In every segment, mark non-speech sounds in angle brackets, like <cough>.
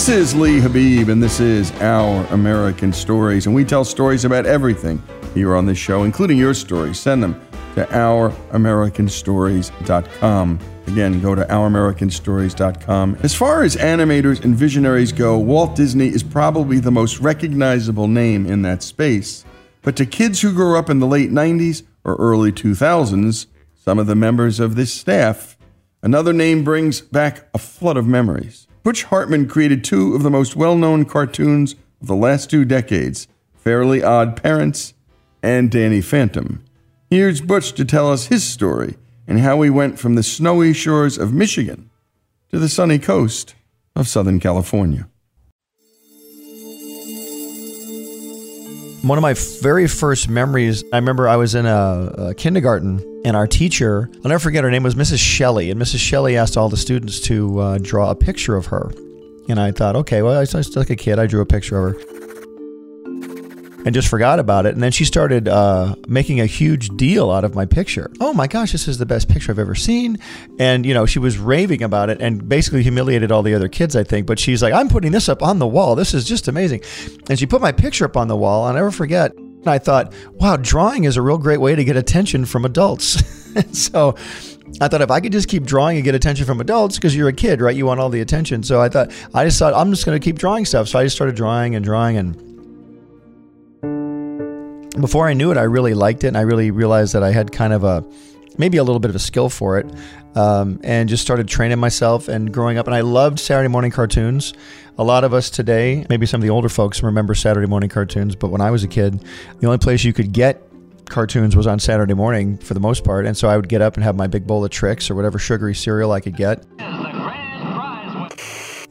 This is Lee Habib, and this is Our American Stories. And we tell stories about everything here on this show, including your stories. Send them to ouramericanstories.com. Again, go to ouramericanstories.com. As far as animators and visionaries go, Walt Disney is probably the most recognizable name in that space. But to kids who grew up in the late 90s or early 2000s, some of the members of this staff, another name brings back a flood of memories. Butch Hartman created two of the most well known cartoons of the last two decades Fairly Odd Parents and Danny Phantom. Here's Butch to tell us his story and how he went from the snowy shores of Michigan to the sunny coast of Southern California. One of my very first memories, I remember I was in a, a, kindergarten and our teacher, I'll never forget her name was Mrs. Shelley. And Mrs. Shelley asked all the students to uh, draw a picture of her. And I thought, okay, well, I was like a kid, I drew a picture of her and just forgot about it. And then she started uh, making a huge deal out of my picture. Oh my gosh, this is the best picture I've ever seen. And, you know, she was raving about it and basically humiliated all the other kids, I think. But she's like, I'm putting this up on the wall. This is just amazing. And she put my picture up on the wall. I'll never forget. And I thought, wow, drawing is a real great way to get attention from adults. <laughs> so I thought if I could just keep drawing and get attention from adults, because you're a kid, right? You want all the attention. So I thought, I just thought, I'm just going to keep drawing stuff. So I just started drawing and drawing and before I knew it, I really liked it, and I really realized that I had kind of a maybe a little bit of a skill for it, um, and just started training myself and growing up. And I loved Saturday morning cartoons. A lot of us today, maybe some of the older folks remember Saturday morning cartoons, but when I was a kid, the only place you could get cartoons was on Saturday morning for the most part. And so I would get up and have my big bowl of Trix or whatever sugary cereal I could get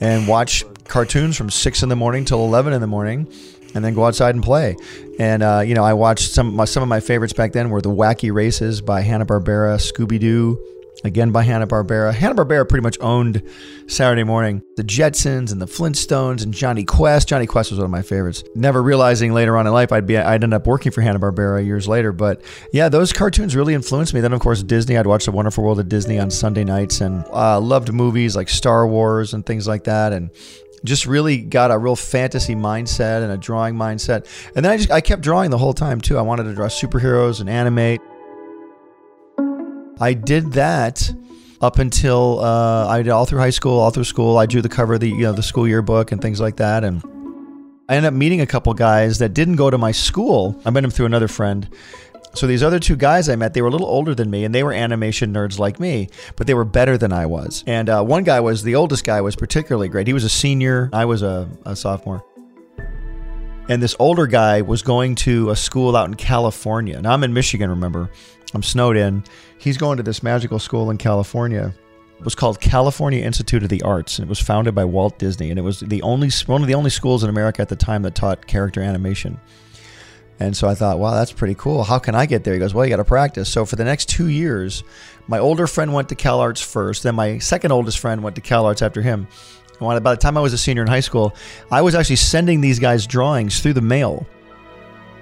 and watch cartoons from 6 in the morning till 11 in the morning and then go outside and play. And uh, you know, I watched some my, some of my favorites back then were the Wacky Races by Hanna Barbera, Scooby Doo, again by Hanna Barbera. Hanna Barbera pretty much owned Saturday morning. The Jetsons and the Flintstones and Jonny Quest. Jonny Quest was one of my favorites. Never realizing later on in life I'd be I'd end up working for Hanna Barbera years later. But yeah, those cartoons really influenced me. Then of course Disney. I'd watch The Wonderful World of Disney on Sunday nights and uh, loved movies like Star Wars and things like that. And just really got a real fantasy mindset and a drawing mindset. And then I just I kept drawing the whole time too. I wanted to draw superheroes and animate. I did that up until uh, I did all through high school, all through school. I drew the cover of the you know the school yearbook and things like that, and I ended up meeting a couple guys that didn't go to my school. I met them through another friend. So these other two guys I met, they were a little older than me, and they were animation nerds like me, but they were better than I was. And uh, one guy was the oldest guy was particularly great. He was a senior. I was a, a sophomore. And this older guy was going to a school out in California. Now I'm in Michigan, remember? I'm snowed in. He's going to this magical school in California. It was called California Institute of the Arts, and it was founded by Walt Disney. And it was the only one of the only schools in America at the time that taught character animation. And so I thought, wow, that's pretty cool. How can I get there? He goes, well, you got to practice. So for the next two years, my older friend went to Cal Arts first. Then my second oldest friend went to Cal Arts after him. And by the time I was a senior in high school, I was actually sending these guys drawings through the mail.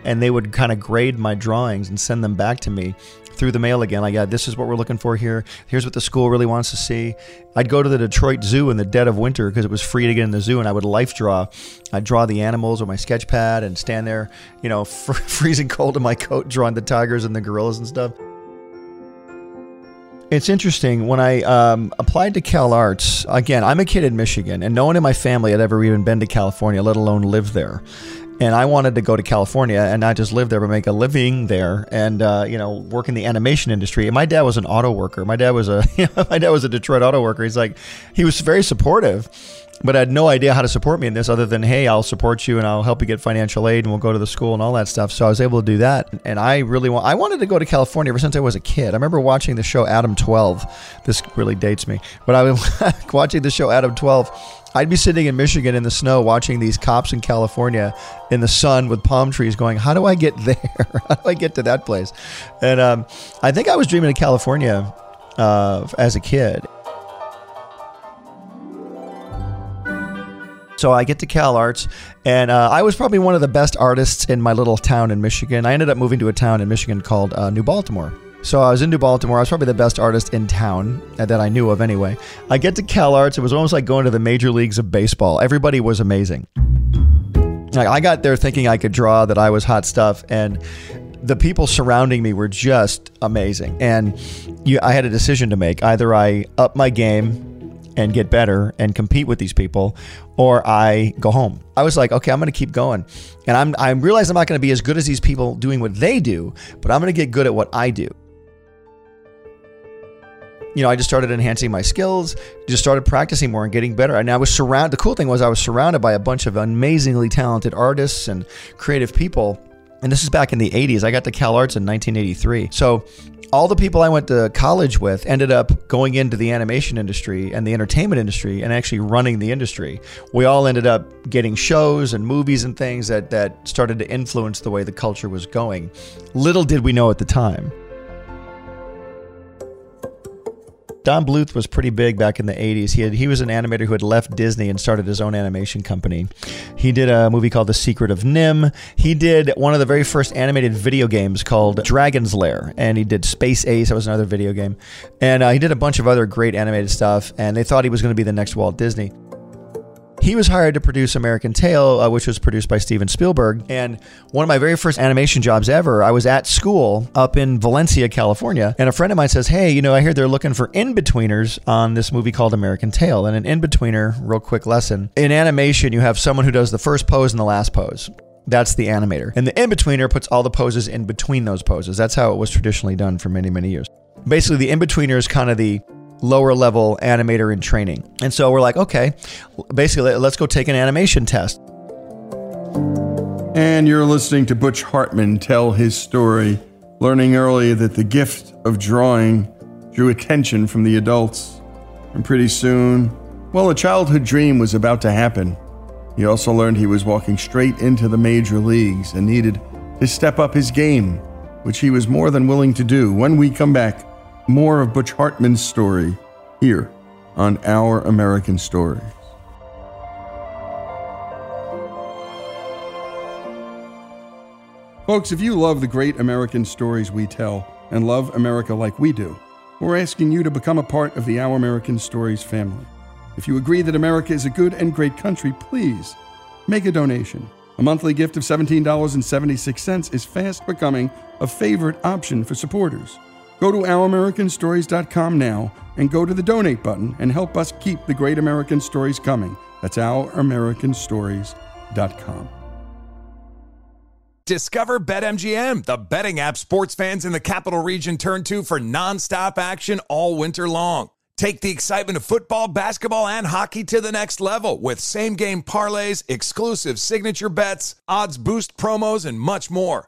And they would kind of grade my drawings and send them back to me through the mail again. Like, yeah, this is what we're looking for here. Here's what the school really wants to see. I'd go to the Detroit Zoo in the dead of winter because it was free to get in the zoo, and I would life draw. I'd draw the animals with my sketch pad and stand there, you know, <laughs> fr- freezing cold in my coat, drawing the tigers and the gorillas and stuff. It's interesting when I um, applied to Cal Arts. Again, I'm a kid in Michigan, and no one in my family had ever even been to California, let alone lived there and I wanted to go to California and not just live there, but make a living there, and uh, you know, work in the animation industry. And my dad was an auto worker. My dad was a <laughs> my dad was a Detroit auto worker. He's like, he was very supportive, but I had no idea how to support me in this other than, hey, I'll support you and I'll help you get financial aid and we'll go to the school and all that stuff. So I was able to do that. And I really want, I wanted to go to California ever since I was a kid. I remember watching the show Adam 12. This really dates me, but I was <laughs> watching the show Adam 12 I'd be sitting in Michigan in the snow watching these cops in California in the sun with palm trees going, How do I get <laughs> there? How do I get to that place? And um, I think I was dreaming of California uh, as a kid. So I get to Cal Arts, and uh, I was probably one of the best artists in my little town in Michigan. I ended up moving to a town in Michigan called uh, New Baltimore. So I was in Baltimore. I was probably the best artist in town uh, that I knew of anyway. I get to Cal Arts. It was almost like going to the major leagues of baseball. Everybody was amazing. Like I got there thinking I could draw, that I was hot stuff, and the people surrounding me were just amazing. And you, I had a decision to make. Either I up my game and get better and compete with these people, or I go home. I was like, okay, I'm going to keep going. And I'm I realize I'm not going to be as good as these people doing what they do, but I'm going to get good at what I do you know, I just started enhancing my skills, just started practicing more and getting better. And I was surrounded, the cool thing was I was surrounded by a bunch of amazingly talented artists and creative people. And this is back in the 80s. I got to Cal Arts in 1983. So all the people I went to college with ended up going into the animation industry and the entertainment industry and actually running the industry. We all ended up getting shows and movies and things that, that started to influence the way the culture was going. Little did we know at the time. Don Bluth was pretty big back in the 80s. He had, he was an animator who had left Disney and started his own animation company. He did a movie called The Secret of NIMH. He did one of the very first animated video games called Dragon's Lair, and he did Space Ace. That was another video game, and uh, he did a bunch of other great animated stuff. And they thought he was going to be the next Walt Disney. He was hired to produce American Tail, uh, which was produced by Steven Spielberg. And one of my very first animation jobs ever, I was at school up in Valencia, California. And a friend of mine says, Hey, you know, I hear they're looking for in betweeners on this movie called American Tail. And an in betweener, real quick lesson in animation, you have someone who does the first pose and the last pose. That's the animator. And the in betweener puts all the poses in between those poses. That's how it was traditionally done for many, many years. Basically, the in betweener is kind of the lower level animator in training. And so we're like, okay, basically, let's go take an animation test. And you're listening to Butch Hartman tell his story, learning early that the gift of drawing drew attention from the adults. And pretty soon, well, a childhood dream was about to happen. He also learned he was walking straight into the major leagues and needed to step up his game, which he was more than willing to do. When we come back, more of Butch Hartman's story here on Our American Stories. Folks, if you love the great American stories we tell and love America like we do, we're asking you to become a part of the Our American Stories family. If you agree that America is a good and great country, please make a donation. A monthly gift of $17.76 is fast becoming a favorite option for supporters. Go to ouramericanstories.com now and go to the donate button and help us keep the great American stories coming. That's ouramericanstories.com. Discover BetMGM, the betting app sports fans in the capital region turn to for nonstop action all winter long. Take the excitement of football, basketball, and hockey to the next level with same game parlays, exclusive signature bets, odds boost promos, and much more.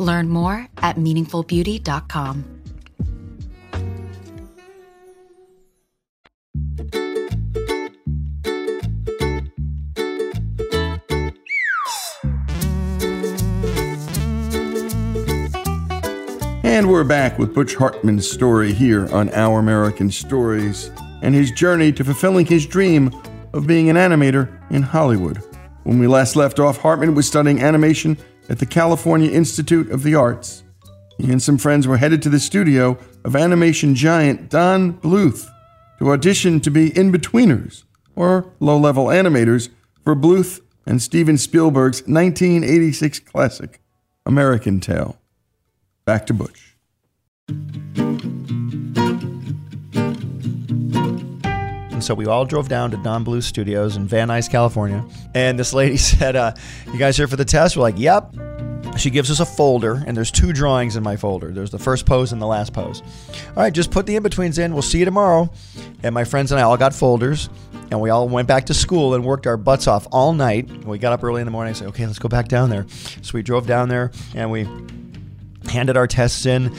Learn more at meaningfulbeauty.com. And we're back with Butch Hartman's story here on Our American Stories and his journey to fulfilling his dream of being an animator in Hollywood. When we last left off, Hartman was studying animation at the California Institute of the Arts. He and some friends were headed to the studio of animation giant Don Bluth to audition to be in betweeners, or low level animators, for Bluth and Steven Spielberg's 1986 classic, American Tail. Back to Butch. And so we all drove down to Don Bluth Studios in Van Nuys, California. And this lady <laughs> said, uh, You guys here for the test? We're like, Yep. She gives us a folder, and there's two drawings in my folder. There's the first pose and the last pose. All right, just put the in betweens in. We'll see you tomorrow. And my friends and I all got folders, and we all went back to school and worked our butts off all night. We got up early in the morning and said, okay, let's go back down there. So we drove down there and we handed our tests in.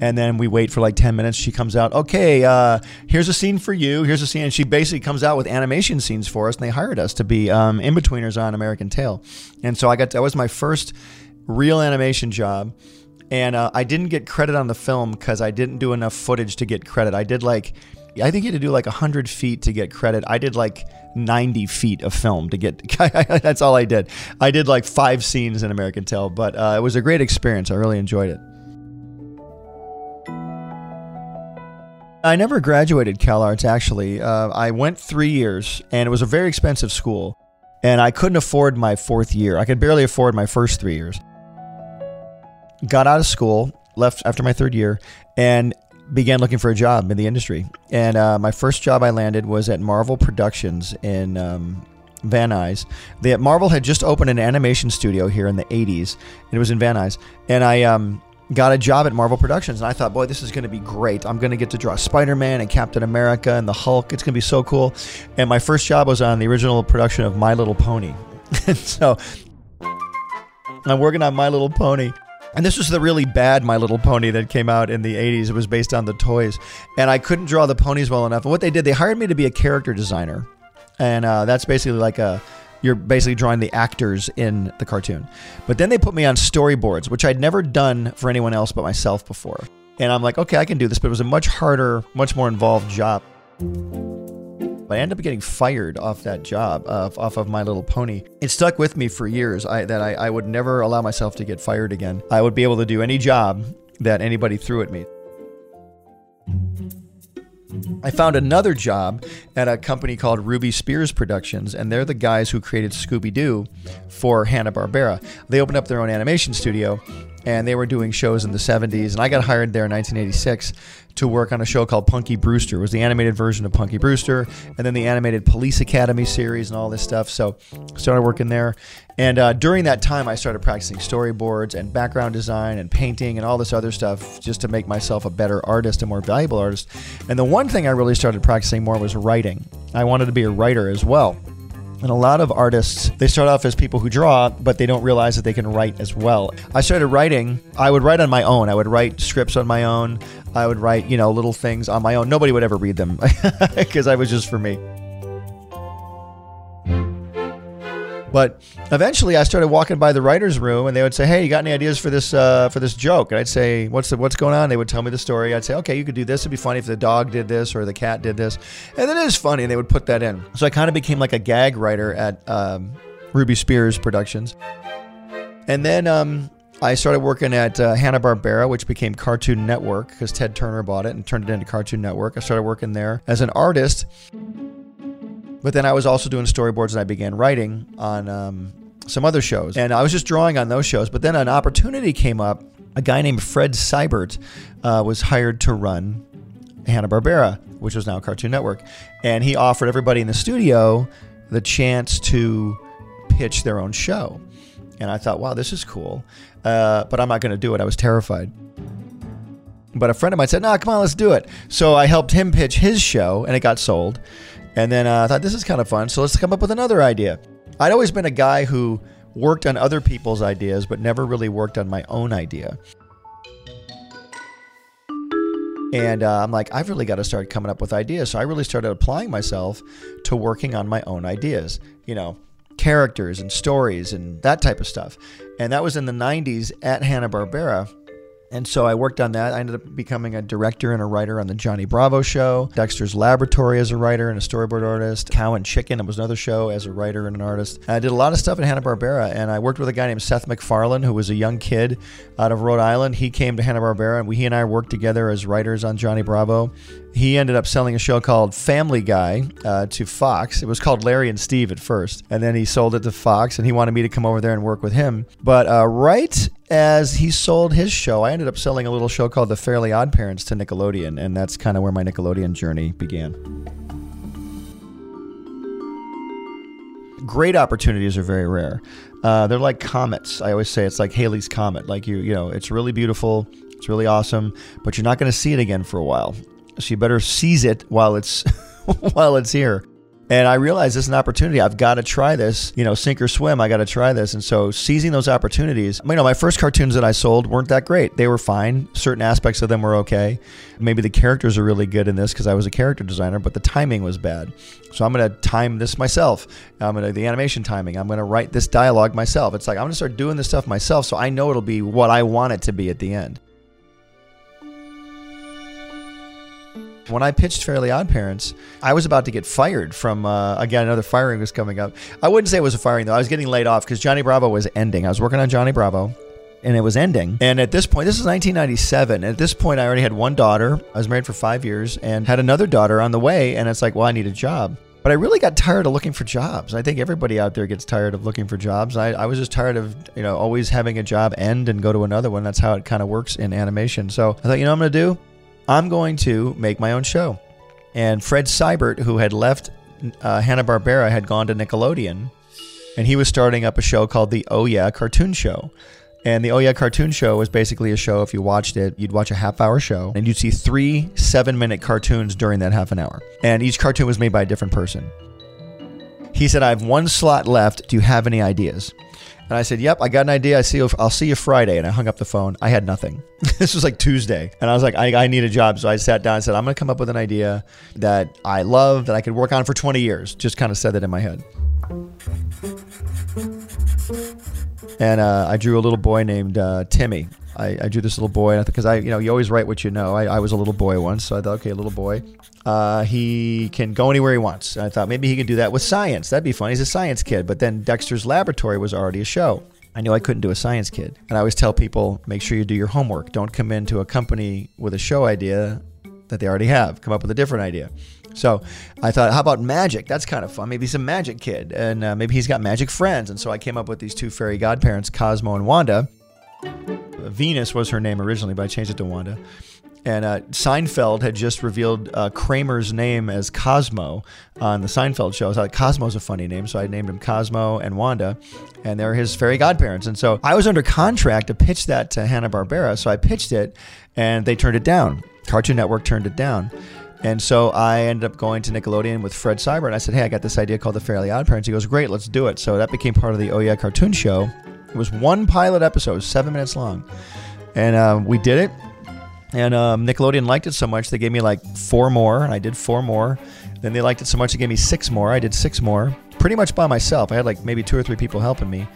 And then we wait for like 10 minutes. She comes out, okay, uh, here's a scene for you. Here's a scene. And she basically comes out with animation scenes for us. And they hired us to be um, in betweeners on American Tail. And so I got, to, that was my first real animation job. And uh, I didn't get credit on the film because I didn't do enough footage to get credit. I did like, I think you had to do like 100 feet to get credit. I did like 90 feet of film to get, <laughs> that's all I did. I did like five scenes in American Tail, but uh, it was a great experience. I really enjoyed it. I never graduated Cal Arts actually. Uh, I went three years, and it was a very expensive school, and I couldn't afford my fourth year. I could barely afford my first three years. Got out of school, left after my third year, and began looking for a job in the industry. And uh, my first job I landed was at Marvel Productions in um, Van Nuys. Marvel had just opened an animation studio here in the 80s, and it was in Van Nuys. And I um, got a job at Marvel Productions, and I thought, boy, this is going to be great. I'm going to get to draw Spider Man and Captain America and the Hulk. It's going to be so cool. And my first job was on the original production of My Little Pony. and <laughs> so I'm working on My Little Pony. And this was the really bad My Little Pony that came out in the 80s. It was based on the toys. And I couldn't draw the ponies well enough. And what they did, they hired me to be a character designer. And uh, that's basically like a you're basically drawing the actors in the cartoon. But then they put me on storyboards, which I'd never done for anyone else but myself before. And I'm like, okay, I can do this, but it was a much harder, much more involved job. I ended up getting fired off that job, uh, off of My Little Pony. It stuck with me for years I, that I, I would never allow myself to get fired again. I would be able to do any job that anybody threw at me. I found another job at a company called Ruby Spears Productions, and they're the guys who created Scooby Doo for Hanna-Barbera. They opened up their own animation studio, and they were doing shows in the 70s, and I got hired there in 1986 to work on a show called Punky Brewster. It was the animated version of Punky Brewster, and then the animated Police Academy series and all this stuff. So started working there, and uh, during that time, I started practicing storyboards and background design and painting and all this other stuff just to make myself a better artist, a more valuable artist. And the one thing I really started practicing more was writing. I wanted to be a writer as well. And a lot of artists, they start off as people who draw, but they don't realize that they can write as well. I started writing, I would write on my own. I would write scripts on my own. I would write, you know, little things on my own. Nobody would ever read them <laughs> because I was just for me. But eventually, I started walking by the writers' room, and they would say, "Hey, you got any ideas for this uh, for this joke?" And I'd say, "What's the, what's going on?" They would tell me the story. I'd say, "Okay, you could do this. It'd be funny if the dog did this or the cat did this," and it is funny. And they would put that in. So I kind of became like a gag writer at um, Ruby Spears Productions, and then. Um, I started working at uh, Hanna Barbera, which became Cartoon Network because Ted Turner bought it and turned it into Cartoon Network. I started working there as an artist, but then I was also doing storyboards and I began writing on um, some other shows. And I was just drawing on those shows. But then an opportunity came up. A guy named Fred Seibert uh, was hired to run Hanna-Barbera, which was now Cartoon Network. And he offered everybody in the studio the chance to pitch their own show. And I thought, wow, this is cool. Uh, but I'm not going to do it. I was terrified. But a friend of mine said, no, nah, come on, let's do it. So I helped him pitch his show, and it got sold. And then uh, I thought, this is kind of fun. So let's come up with another idea. I'd always been a guy who worked on other people's ideas, but never really worked on my own idea. And uh, I'm like, I've really got to start coming up with ideas. So I really started applying myself to working on my own ideas, you know, characters and stories and that type of stuff. And that was in the 90s at Hanna-Barbera. And so I worked on that. I ended up becoming a director and a writer on the Johnny Bravo show, Dexter's Laboratory as a writer and a storyboard artist, Cow and Chicken, it was another show as a writer and an artist. And I did a lot of stuff at Hanna-Barbera, and I worked with a guy named Seth MacFarlane, who was a young kid out of Rhode Island. He came to Hanna-Barbera, and we, he and I worked together as writers on Johnny Bravo. He ended up selling a show called Family Guy uh, to Fox. It was called Larry and Steve at first, and then he sold it to Fox, and he wanted me to come over there and work with him. But uh, right as he sold his show, I ended up selling a little show called The Fairly Odd Parents to Nickelodeon, and that's kind of where my Nickelodeon journey began. Great opportunities are very rare. Uh, they're like comets. I always say it's like Halley's comet. Like you, you know, it's really beautiful, it's really awesome, but you're not going to see it again for a while. So you better seize it while it's <laughs> while it's here. And I realized this is an opportunity. I've got to try this, you know, sink or swim. I got to try this. And so seizing those opportunities, you know, my first cartoons that I sold weren't that great. They were fine. Certain aspects of them were okay. Maybe the characters are really good in this because I was a character designer, but the timing was bad. So I'm going to time this myself. I'm going to the animation timing. I'm going to write this dialogue myself. It's like I'm going to start doing this stuff myself so I know it'll be what I want it to be at the end. When I pitched Fairly Odd Parents, I was about to get fired from, uh, again, another firing was coming up. I wouldn't say it was a firing, though. I was getting laid off because Johnny Bravo was ending. I was working on Johnny Bravo and it was ending. And at this point, this is 1997. At this point, I already had one daughter. I was married for five years and had another daughter on the way. And it's like, well, I need a job. But I really got tired of looking for jobs. I think everybody out there gets tired of looking for jobs. I, I was just tired of, you know, always having a job end and go to another one. That's how it kind of works in animation. So I thought, you know I'm going to do? I'm going to make my own show. And Fred Seibert, who had left uh, Hanna-Barbera, had gone to Nickelodeon, and he was starting up a show called the Oh Yeah Cartoon Show. And the Oh Yeah Cartoon Show was basically a show, if you watched it, you'd watch a half hour show and you'd see three seven minute cartoons during that half an hour. And each cartoon was made by a different person. He said, I have one slot left. Do you have any ideas? And I said, "Yep, I got an idea. I see. You, I'll see you Friday." And I hung up the phone. I had nothing. <laughs> this was like Tuesday, and I was like, I, "I need a job." So I sat down and said, "I'm going to come up with an idea that I love that I could work on for 20 years." Just kind of said that in my head. And uh, I drew a little boy named uh, Timmy. I, I, drew this little boy because I, you know, you always write what you know. I, I was a little boy once, so I thought, okay, little boy. Uh, he can go anywhere he wants. I thought maybe he could do that with science. That'd be fun. He's a science kid. But then Dexter's Laboratory was already a show. I knew I couldn't do a science kid. And I always tell people make sure you do your homework. Don't come into a company with a show idea that they already have. Come up with a different idea. So I thought, how about magic? That's kind of fun. Maybe he's a magic kid, and uh, maybe he's got magic friends. And so I came up with these two fairy godparents, Cosmo and Wanda. Venus was her name originally, but I changed it to Wanda. And uh, Seinfeld had just revealed uh, Kramer's name as Cosmo on the Seinfeld show. I thought Cosmo's a funny name, so I named him Cosmo and Wanda, and they're his fairy godparents. And so I was under contract to pitch that to Hanna Barbera, so I pitched it, and they turned it down. Cartoon Network turned it down. And so I ended up going to Nickelodeon with Fred Seibert. And I said, "Hey, I got this idea called the Fairly Odd Parents." He goes, "Great, let's do it." So that became part of the Oh Yeah cartoon show. It was one pilot episode, seven minutes long, and uh, we did it and um, Nickelodeon liked it so much they gave me like four more, and I did four more. Then they liked it so much they gave me six more. I did six more, pretty much by myself. I had like maybe two or three people helping me,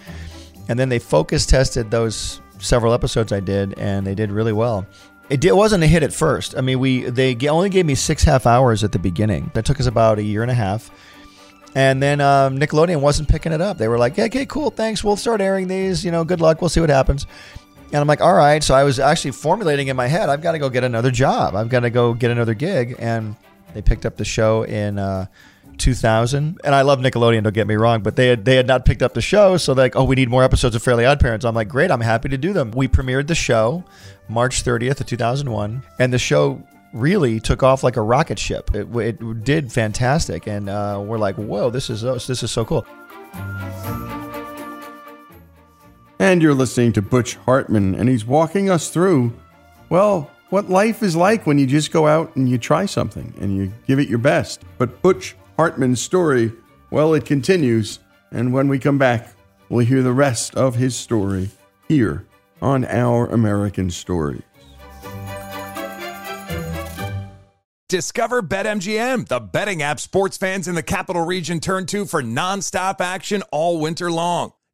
and then they focus tested those several episodes I did, and they did really well. It, did, it wasn't a hit at first. I mean, we they only gave me six half hours at the beginning. That took us about a year and a half. And then um, Nickelodeon wasn't picking it up. They were like, okay, cool, thanks. We'll start airing these. You know, good luck. We'll see what happens. And I'm like, all right. So I was actually formulating in my head, I've got to go get another job. I've got to go get another gig. And they picked up the show in uh, 2000. And I love Nickelodeon, don't get me wrong, but they had, they had not picked up the show. So they're like, oh, we need more episodes of Fairly Odd Parents. I'm like, great. I'm happy to do them. We premiered the show March 30th of 2001. And the show really took off like a rocket ship. It, it did fantastic. And uh, we're like, whoa, this is, this is so cool. And you're listening to Butch Hartman, and he's walking us through, well, what life is like when you just go out and you try something and you give it your best. But Butch Hartman's story, well, it continues. And when we come back, we'll hear the rest of his story here on Our American Stories. Discover BetMGM, the betting app sports fans in the capital region turn to for nonstop action all winter long.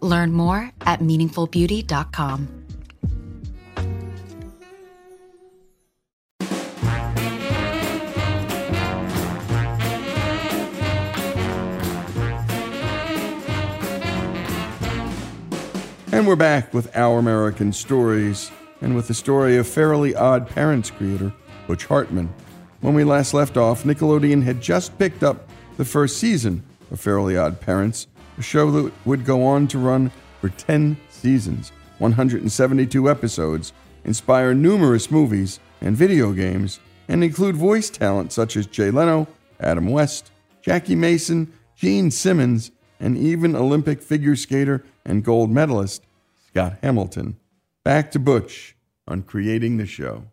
Learn more at meaningfulbeauty.com. And we're back with Our American Stories and with the story of Fairly Odd Parents creator Butch Hartman. When we last left off, Nickelodeon had just picked up the first season of Fairly Odd Parents, a show that would go on to run for 10 seasons, 172 episodes, inspire numerous movies and video games, and include voice talent such as Jay Leno, Adam West, Jackie Mason, Gene Simmons, and even Olympic figure skater and gold medalist Scott Hamilton. Back to Butch on creating the show.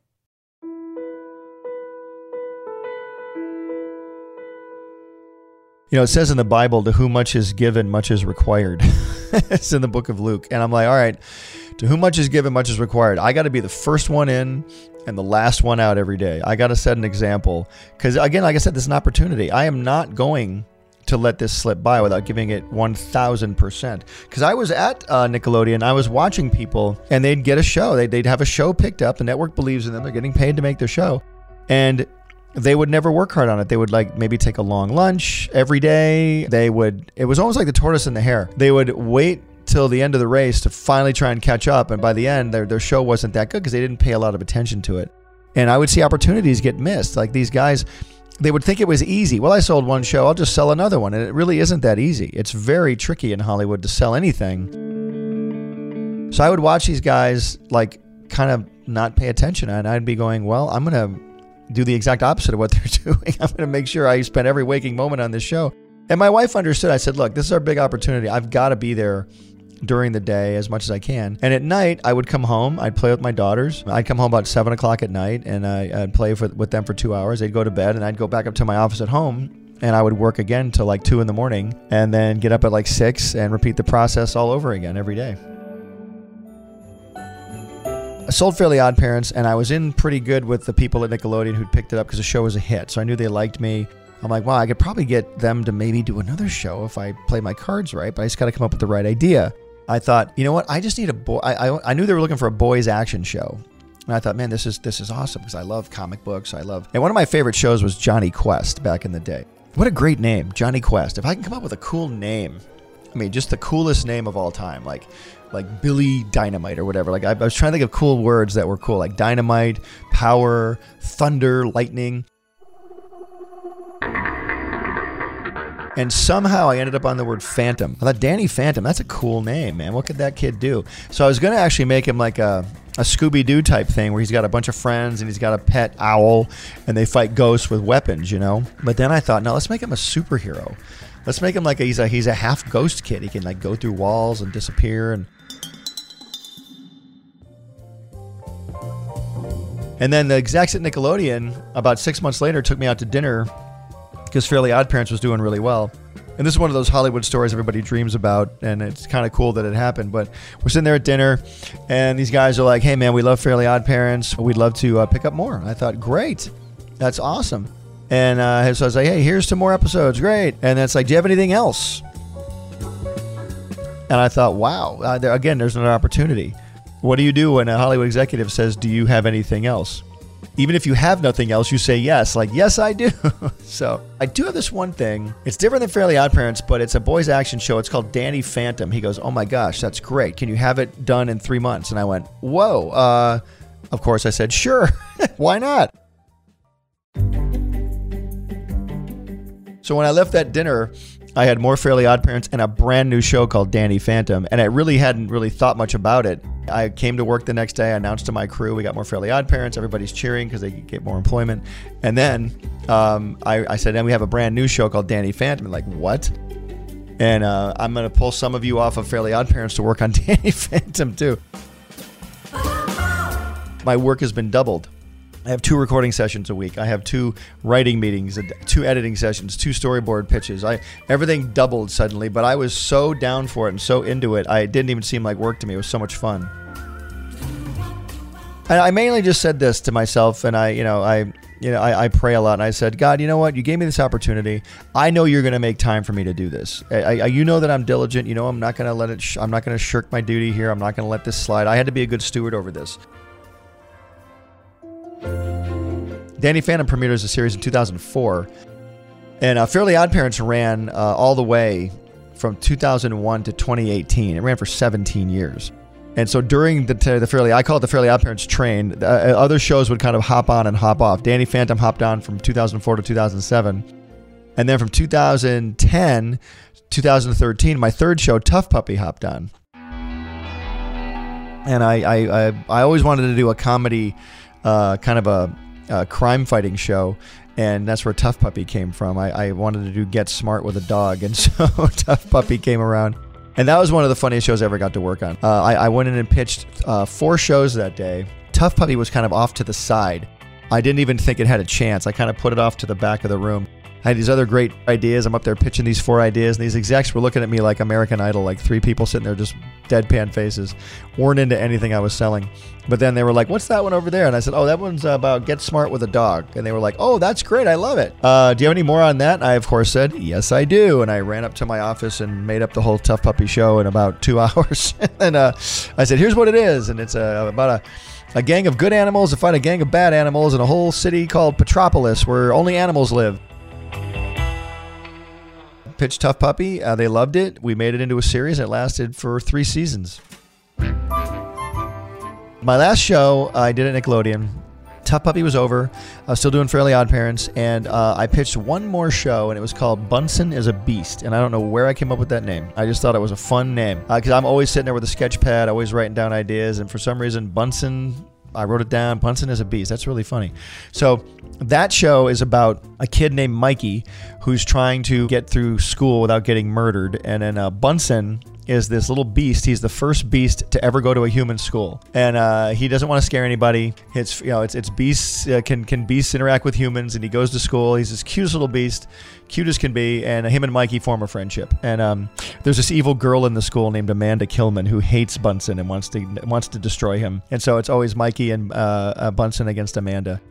You know, it says in the Bible, to whom much is given, much is required. <laughs> it's in the book of Luke. And I'm like, all right, to whom much is given, much is required. I got to be the first one in and the last one out every day. I got to set an example. Because, again, like I said, this is an opportunity. I am not going to let this slip by without giving it 1000%. Because I was at uh, Nickelodeon, I was watching people, and they'd get a show. They'd, they'd have a show picked up. The network believes in them, they're getting paid to make their show. And they would never work hard on it. They would like maybe take a long lunch every day. They would, it was almost like the tortoise and the hare. They would wait till the end of the race to finally try and catch up. And by the end, their, their show wasn't that good because they didn't pay a lot of attention to it. And I would see opportunities get missed. Like these guys, they would think it was easy. Well, I sold one show, I'll just sell another one. And it really isn't that easy. It's very tricky in Hollywood to sell anything. So I would watch these guys like kind of not pay attention. And I'd be going, well, I'm going to do the exact opposite of what <laughs> they're doing. I'm going to make sure I spend every waking moment on this show. And my wife understood. I said, look, this is our big opportunity. I've got to be there during the day as much as I can. And at night, I would come home. I'd play with my daughters. I'd come home about seven o'clock at night, and I, would play for, with them for two hours. They'd go to bed, and I'd go back up to my office at home, and I would work again till like two in the morning, and then get up at like six and repeat the process all over again every day. I sold Fairly Odd Parents, and I was in pretty good with the people at Nickelodeon who'd picked it up because the show was a hit. So I knew they liked me. I'm like, wow, I could probably get them to maybe do another show if I play my cards right, but I just got to come up with the right idea. I thought, you know what? I just need a boy. I, I, I knew they were looking for a boys action show. And I thought, man, this is this is awesome because I love comic books. I love, and one of my favorite shows was Jonny Quest back in the day. What a great name, Jonny Quest. If I can come up with a cool name, I mean, just the coolest name of all time, like like Billy Dynamite or whatever. Like I, I was trying to think of cool words that were cool, like dynamite, power, thunder, lightning. And somehow I ended up on the word Phantom. I thought Danny Phantom, that's a cool name, man. What could that kid do? So I was to actually make him like a, a Scooby Doo type thing where he's got a bunch of friends and he's got a pet owl and they fight ghosts with weapons, you know? But then I thought, no, let's make him a superhero. Let's make him like a, he's a he's a half ghost kid. He can like go through walls and disappear and And then the execs at Nickelodeon, about six months later, took me out to dinner because Fairly Odd Parents was doing really well. And this is one of those Hollywood stories everybody dreams about, and it's kind of cool that it happened. But we're sitting there at dinner, and these guys are like, "Hey, man, we love Fairly Odd Parents. We'd love to uh, pick up more." I thought, "Great, that's awesome." And uh, so I was like, "Hey, here's some more episodes. Great." And it's like, "Do you have anything else?" And I thought, "Wow, uh, there, again, there's another opportunity." What do you do when a Hollywood executive says, "Do you have anything else?" Even if you have nothing else, you say yes. Like, yes, I do. <laughs> so I do have this one thing. It's different than Fairly Odd Parents, but it's a boys' action show. It's called Danny Phantom. He goes, "Oh my gosh, that's great. Can you have it done in three months?" And I went, "Whoa." Uh, of course, I said, "Sure. <laughs> Why not?" So when I left that dinner, I had more Fairly Odd Parents and a brand new show called Danny Phantom, and I really hadn't really thought much about it. I came to work the next day, I announced to my crew, we got more Fairly Odd Parents, everybody's cheering because they get more employment. And then um, I, I, said, and we have a brand new show called Danny Phantom. And like, what? And uh, I'm going to pull some of you off of Fairly Odd Parents to work on <laughs> Danny Phantom too. My work has been doubled. I have two recording sessions a week. I have two writing meetings, two editing sessions, two storyboard pitches. I everything doubled suddenly, but I was so down for it and so into it. I didn't even seem like work to me. It was so much fun. And I mainly just said this to myself, and I, you know, I, you know, I, I pray a lot, and I said, God, you know what? You gave me this opportunity. I know you're going to make time for me to do this. I, I, you know that I'm diligent. You know I'm not going to let it. Sh- I'm not going to shirk my duty here. I'm not going to let this slide. I had to be a good steward over this. Danny Phantom premiered as a series in 2004. And uh, Fairly Odd Parents ran uh, all the way from 2001 to 2018. It ran for 17 years. And so during the, the Fairly, I call it the Fairly Odd Parents train, uh, other shows would kind of hop on and hop off. Danny Phantom hopped on from 2004 to 2007. And then from 2010, 2013, my third show, Tough Puppy, hopped on. And I, I, I, I always wanted to do a comedy, uh, kind of a uh, crime fighting show, and that's where Tough Puppy came from. I, I wanted to do Get Smart with a Dog, and <laughs> so <laughs> Tough Puppy came around. And that was one of the funniest shows I ever got to work on. Uh, I, I, went in and pitched uh, four shows that day. Tough Puppy was kind of off to the side. I didn't even think it had a chance. I kind of put it off to the back of the room. I had these other great ideas. I'm up there pitching these four ideas, and these execs were looking at me like American Idol, like three people sitting there just deadpan faces, weren't into anything I was selling. But then they were like, "What's that one over there?" And I said, "Oh, that one's about get smart with a dog." And they were like, "Oh, that's great. I love it." Uh, do you have any more on that? I of course said, "Yes, I do." And I ran up to my office and made up the whole Tough Puppy show in about <laughs> two hours. <laughs> and uh, I said, "Here's what it is," and it's uh, about a a gang of good animals to fight a gang of bad animals in a whole city called Petropolis where only animals live pitched Tough Puppy. Uh, they loved it. We made it into a series. It lasted for three seasons. My last show I did at Nickelodeon. Tough Puppy was over. I was still doing Fairly Odd Parents, and uh, I pitched one more show, and it was called Bunsen is a Beast. And I don't know where I came up with that name. I just thought it was a fun name because uh, I'm always sitting there with a sketch pad, always writing down ideas, and for some reason, Bunsen I wrote it down. Bunsen is a beast. That's really funny. So that show is about a kid named Mikey who's trying to get through school without getting murdered, and then uh, Bunsen is this little beast. He's the first beast to ever go to a human school, and uh, he doesn't want to scare anybody. It's you know, it's it's beasts uh, can can beasts interact with humans, and he goes to school. He's this cutest little beast, cute as can be, and him and Mikey form a friendship. And um, there's this evil girl in the school named Amanda Killman who hates Bunsen and wants to wants to destroy him. And so it's always Mikey and uh, uh Bunsen against Amanda.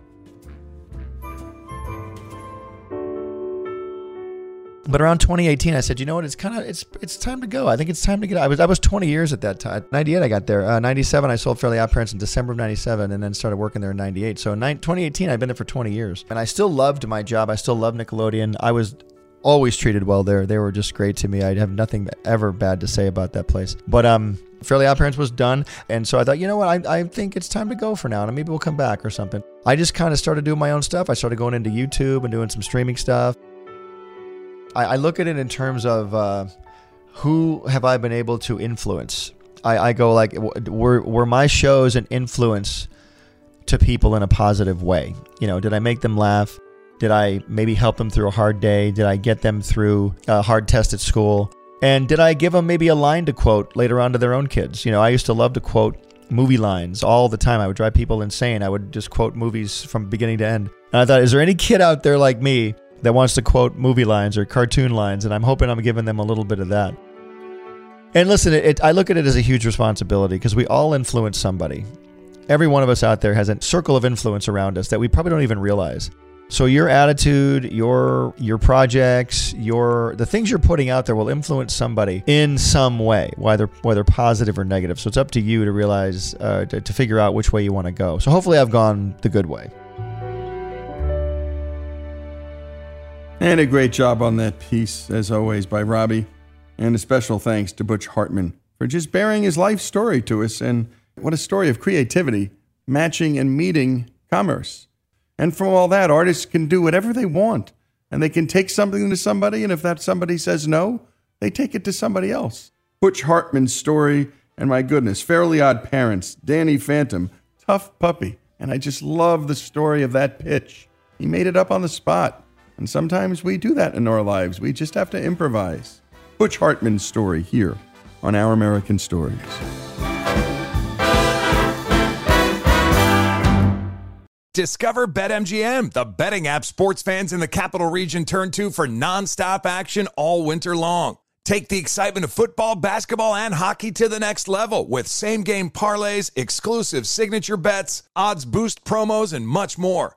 But around 2018, I said, you know what? It's kind of it's it's time to go. I think it's time to get. Out. I was I was 20 years at that time. 98, I got there. Uh, 97, I sold Fairly Odd Parents in December of 97, and then started working there in 98. So in 2018, I've been there for 20 years, and I still loved my job. I still love Nickelodeon. I was always treated well there. They were just great to me. I have nothing ever bad to say about that place. But um, Fairly Odd Parents was done, and so I thought, you know what? I, I think it's time to go for now, and maybe we'll come back or something. I just kind of started doing my own stuff. I started going into YouTube and doing some streaming stuff. I, I look at it in terms of uh, who have I been able to influence. I, I go like, were were my shows an influence to people in a positive way? You know, did I make them laugh? Did I maybe help them through a hard day? Did I get them through a hard test at school? And did I give them maybe a line to quote later on to their own kids? You know, I used to love to quote movie lines all the time. I would drive people insane. I would just quote movies from beginning to end. And I thought, is there any kid out there like me that wants to quote movie lines or cartoon lines? And I'm hoping I'm giving them a little bit of that. And listen, it, I look at it as a huge responsibility because we all influence somebody. Every one of us out there has a circle of influence around us that we probably don't even realize. So your attitude, your your projects, your the things you're putting out there will influence somebody in some way, whether whether positive or negative. So it's up to you to realize uh, to, to figure out which way you want to go. So hopefully, I've gone the good way. And a great job on that piece, as always, by Robbie. And a special thanks to Butch Hartman for just baring his life story to us. And what a story of creativity, matching and meeting commerce. And from all that, artists can do whatever they want. And they can take something to somebody, and if that somebody says no, they take it to somebody else. Butch Hartman's story, and my goodness, Fairly Odd Parents, Danny Phantom, Tough Puppy. And I just love the story of that pitch. He made it up on the spot. And sometimes we do that in our lives. We just have to improvise. Butch Hartman's story here on Our American Stories. Discover BetMGM, the betting app sports fans in the capital region turn to for nonstop action all winter long. Take the excitement of football, basketball, and hockey to the next level with same game parlays, exclusive signature bets, odds boost promos, and much more.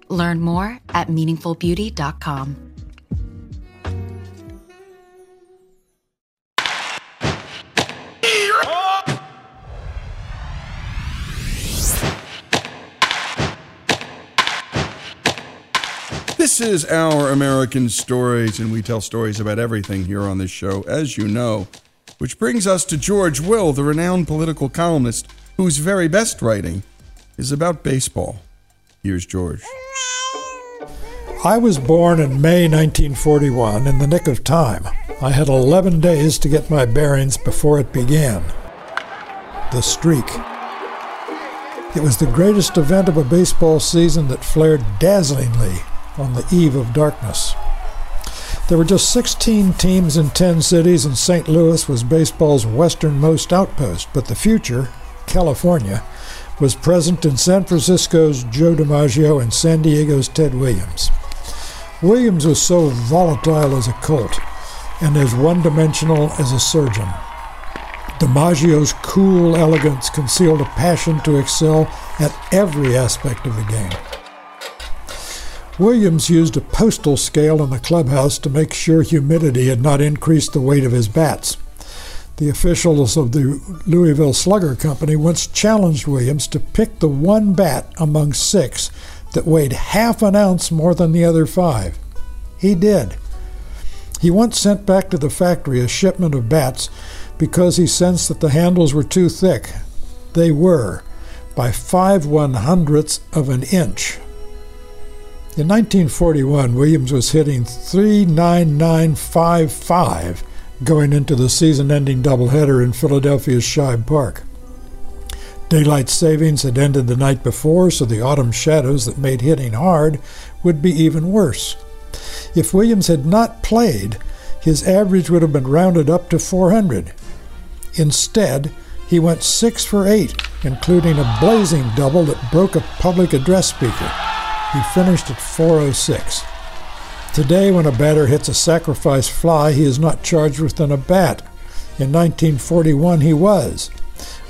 Learn more at meaningfulbeauty.com. This is Our American Stories, and we tell stories about everything here on this show, as you know. Which brings us to George Will, the renowned political columnist, whose very best writing is about baseball. Here's George. I was born in May 1941 in the nick of time. I had 11 days to get my bearings before it began. The streak. It was the greatest event of a baseball season that flared dazzlingly on the eve of darkness. There were just 16 teams in 10 cities, and St. Louis was baseball's westernmost outpost. But the future, California, was present in San Francisco's Joe DiMaggio and San Diego's Ted Williams. Williams was so volatile as a colt and as one dimensional as a surgeon. DiMaggio's cool elegance concealed a passion to excel at every aspect of the game. Williams used a postal scale in the clubhouse to make sure humidity had not increased the weight of his bats. The officials of the Louisville Slugger Company once challenged Williams to pick the one bat among six that weighed half an ounce more than the other five. He did. He once sent back to the factory a shipment of bats because he sensed that the handles were too thick. They were, by five one hundredths of an inch. In 1941, Williams was hitting 39955 going into the season ending doubleheader in Philadelphia's Shibe Park. Daylight savings had ended the night before, so the autumn shadows that made hitting hard would be even worse. If Williams had not played, his average would have been rounded up to 400. Instead, he went 6 for 8, including a blazing double that broke a public address speaker. He finished at 406. Today, when a batter hits a sacrifice fly, he is not charged with an at bat. In 1941, he was.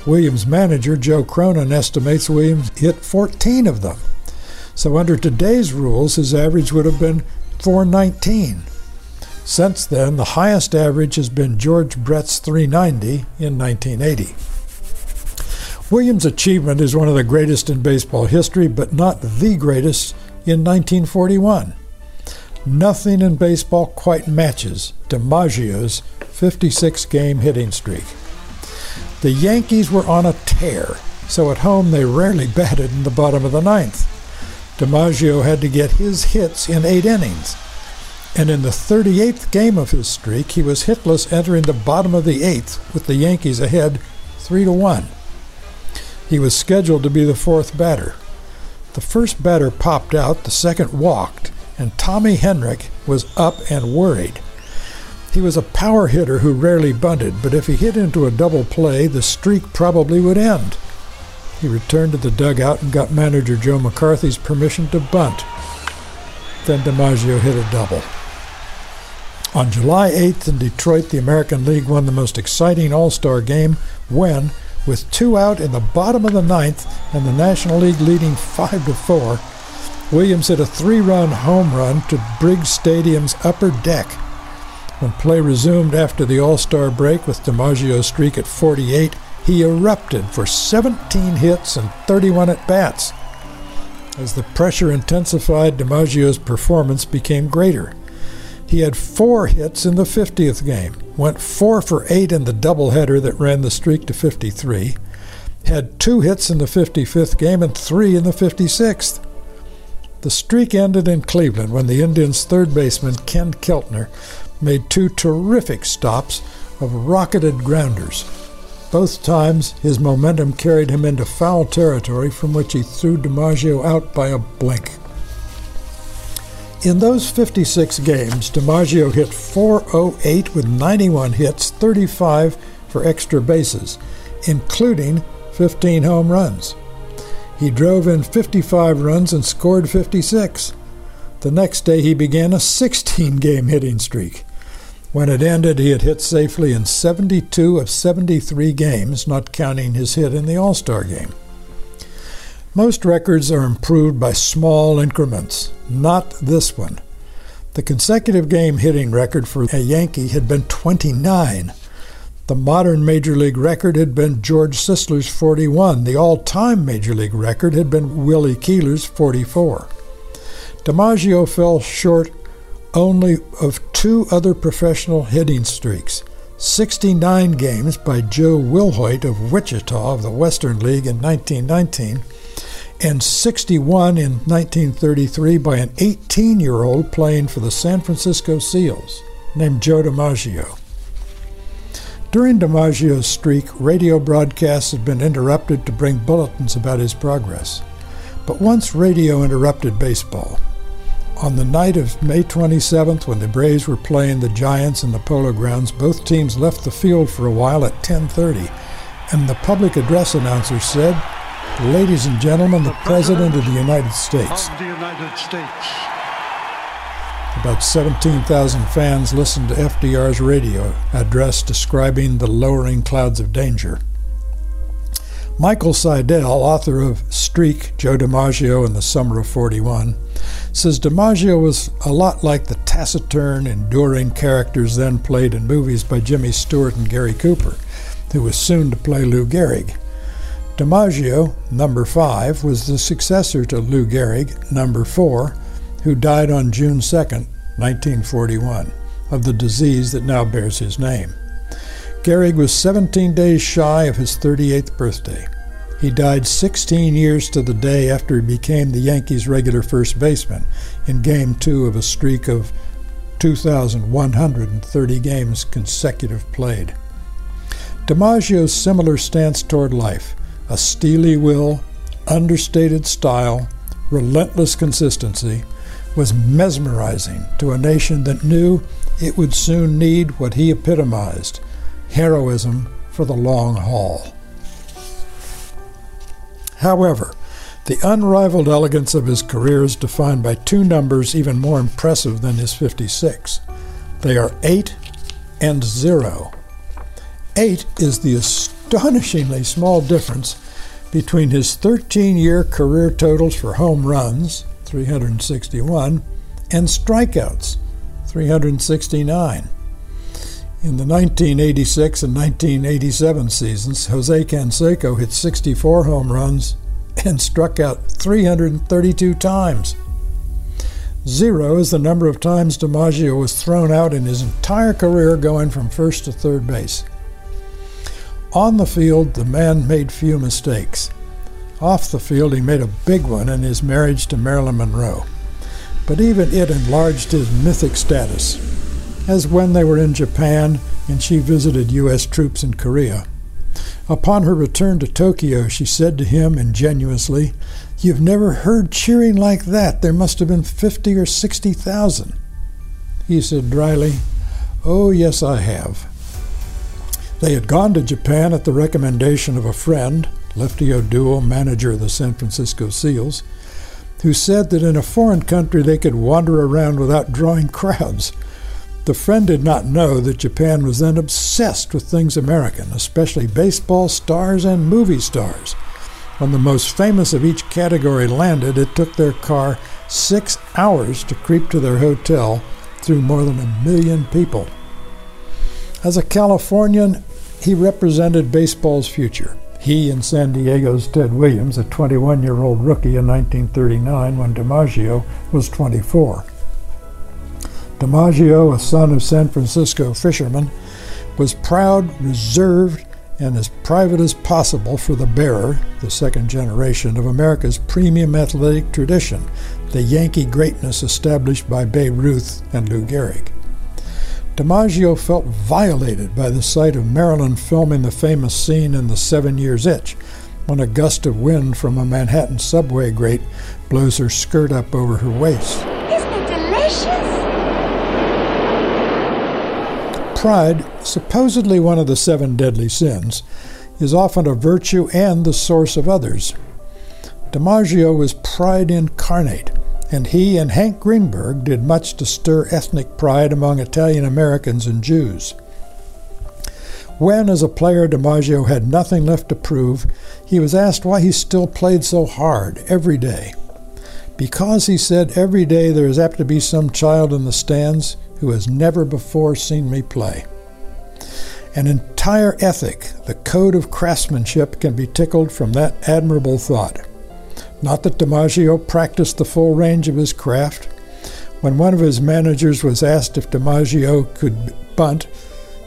Williams' manager, Joe Cronin, estimates Williams hit 14 of them. So, under today's rules, his average would have been 419. Since then, the highest average has been George Brett's 390 in 1980. Williams' achievement is one of the greatest in baseball history, but not the greatest in 1941. Nothing in baseball quite matches DiMaggio's 56 game hitting streak. The Yankees were on a tear, so at home they rarely <laughs> batted in the bottom of the ninth. DiMaggio had to get his hits in eight innings, and in the 38th game of his streak, he was hitless entering the bottom of the eighth with the Yankees ahead 3 to 1. He was scheduled to be the fourth batter. The first batter popped out, the second walked, and Tommy Henrich was up and worried. He was a power hitter who rarely bunted, but if he hit into a double play, the streak probably would end. He returned to the dugout and got manager Joe McCarthy's permission to bunt. Then DiMaggio hit a double. On July 8th in Detroit, the American League won the most exciting All Star game when, with two out in the bottom of the ninth and the National League leading 5 to 4, Williams hit a three run home run to Briggs Stadium's upper deck. When play resumed after the All Star break with DiMaggio's streak at 48, he erupted for 17 hits and 31 at bats. As the pressure intensified, DiMaggio's performance became greater. He had four hits in the 50th game, went four for eight in the doubleheader that ran the streak to 53, had two hits in the 55th game and three in the 56th. The streak ended in Cleveland when the Indians' third baseman, Ken Keltner, made two terrific stops of rocketed grounders. Both times, his momentum carried him into foul territory from which he threw DiMaggio out by a blink. In those 56 games, DiMaggio hit 408 with 91 hits, 35 for extra bases, including 15 home runs. He drove in 55 runs and scored 56. The next day, he began a 16 game hitting streak. When it ended, he had hit safely in 72 of 73 games, not counting his hit in the All Star game. Most records are improved by small increments, not this one. The consecutive game hitting record for a Yankee had been 29. The modern Major League record had been George Sisler's 41. The all time Major League record had been Willie Keeler's 44. DiMaggio fell short only of two other professional hitting streaks 69 games by Joe Wilhoit of Wichita of the Western League in 1919 and 61 in 1933 by an 18 year old playing for the San Francisco Seals named Joe DiMaggio. During DiMaggio's streak, radio broadcasts had been interrupted to bring bulletins about his progress. But once radio interrupted baseball. On the night of May 27th, when the Braves were playing the Giants in the Polo Grounds, both teams left the field for a while at 10:30, and the public address announcer said, Ladies and gentlemen, the, the President, President of the United States. Of the United States. About 17,000 fans listened to FDR's radio address describing the lowering clouds of danger. Michael Seidel, author of Streak, Joe DiMaggio in the Summer of 41, says DiMaggio was a lot like the taciturn, enduring characters then played in movies by Jimmy Stewart and Gary Cooper, who was soon to play Lou Gehrig. DiMaggio, number five, was the successor to Lou Gehrig, number four, who died on June 2, 1941, of the disease that now bears his name. Gehrig was 17 days shy of his 38th birthday. He died 16 years to the day after he became the Yankees' regular first baseman in Game 2 of a streak of 2,130 games consecutive played. DiMaggio's similar stance toward life a steely will, understated style, relentless consistency, was mesmerizing to a nation that knew it would soon need what he epitomized heroism for the long haul. However, the unrivaled elegance of his career is defined by two numbers even more impressive than his 56. They are 8 and 0. 8 is the astonishingly small difference between his 13 year career totals for home runs, 361, and strikeouts, 369. In the 1986 and 1987 seasons, Jose Canseco hit 64 home runs and struck out 332 times. Zero is the number of times DiMaggio was thrown out in his entire career going from first to third base. On the field, the man made few mistakes. Off the field, he made a big one in his marriage to Marilyn Monroe. But even it enlarged his mythic status, as when they were in Japan and she visited U.S. troops in Korea. Upon her return to Tokyo, she said to him ingenuously, You've never heard cheering like that. There must have been 50 or 60,000. He said dryly, Oh, yes, I have. They had gone to Japan at the recommendation of a friend, Lefty O'Doul, manager of the San Francisco Seals, who said that in a foreign country they could wander around without drawing <laughs> crowds. The friend did not know that Japan was then obsessed with things American, especially baseball stars and movie stars. When the most famous of each category landed, it took their car six hours to creep to their hotel through more than a million people. As a Californian, he represented baseball's future. He and San Diego's Ted Williams, a 21 year old rookie in 1939 when DiMaggio was 24. DiMaggio, a son of San Francisco fishermen, was proud, reserved, and as private as possible for the bearer, the second generation, of America's premium athletic tradition, the Yankee greatness established by Babe Ruth and Lou Gehrig. DiMaggio felt violated by the sight of Marilyn filming the famous scene in The Seven Years Itch when a gust of wind from a Manhattan subway grate blows her skirt up over her waist. Isn't it delicious? Pride, supposedly one of the seven deadly sins, is often a virtue and the source of others. DiMaggio was pride incarnate and he and Hank Greenberg did much to stir ethnic pride among Italian Americans and Jews. When, as a player, DiMaggio had nothing left to prove, he was asked why he still played so hard every day. Because, he said, every day there is apt to be some child in the stands who has never before seen me play. An entire ethic, the code of craftsmanship, can be tickled from that admirable thought. Not that DiMaggio practiced the full range of his craft. When one of his managers was asked if DiMaggio could bunt,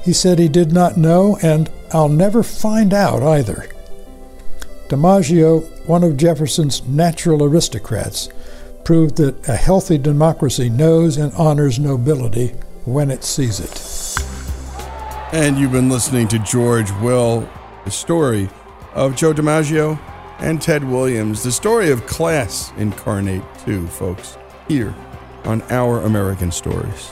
he said he did not know, and I'll never find out either. DiMaggio, one of Jefferson's natural aristocrats, proved that a healthy democracy knows and honors nobility when it sees it. And you've been listening to George Will, the story of Joe DiMaggio and Ted Williams, the story of class incarnate, too, folks, here on Our American Stories.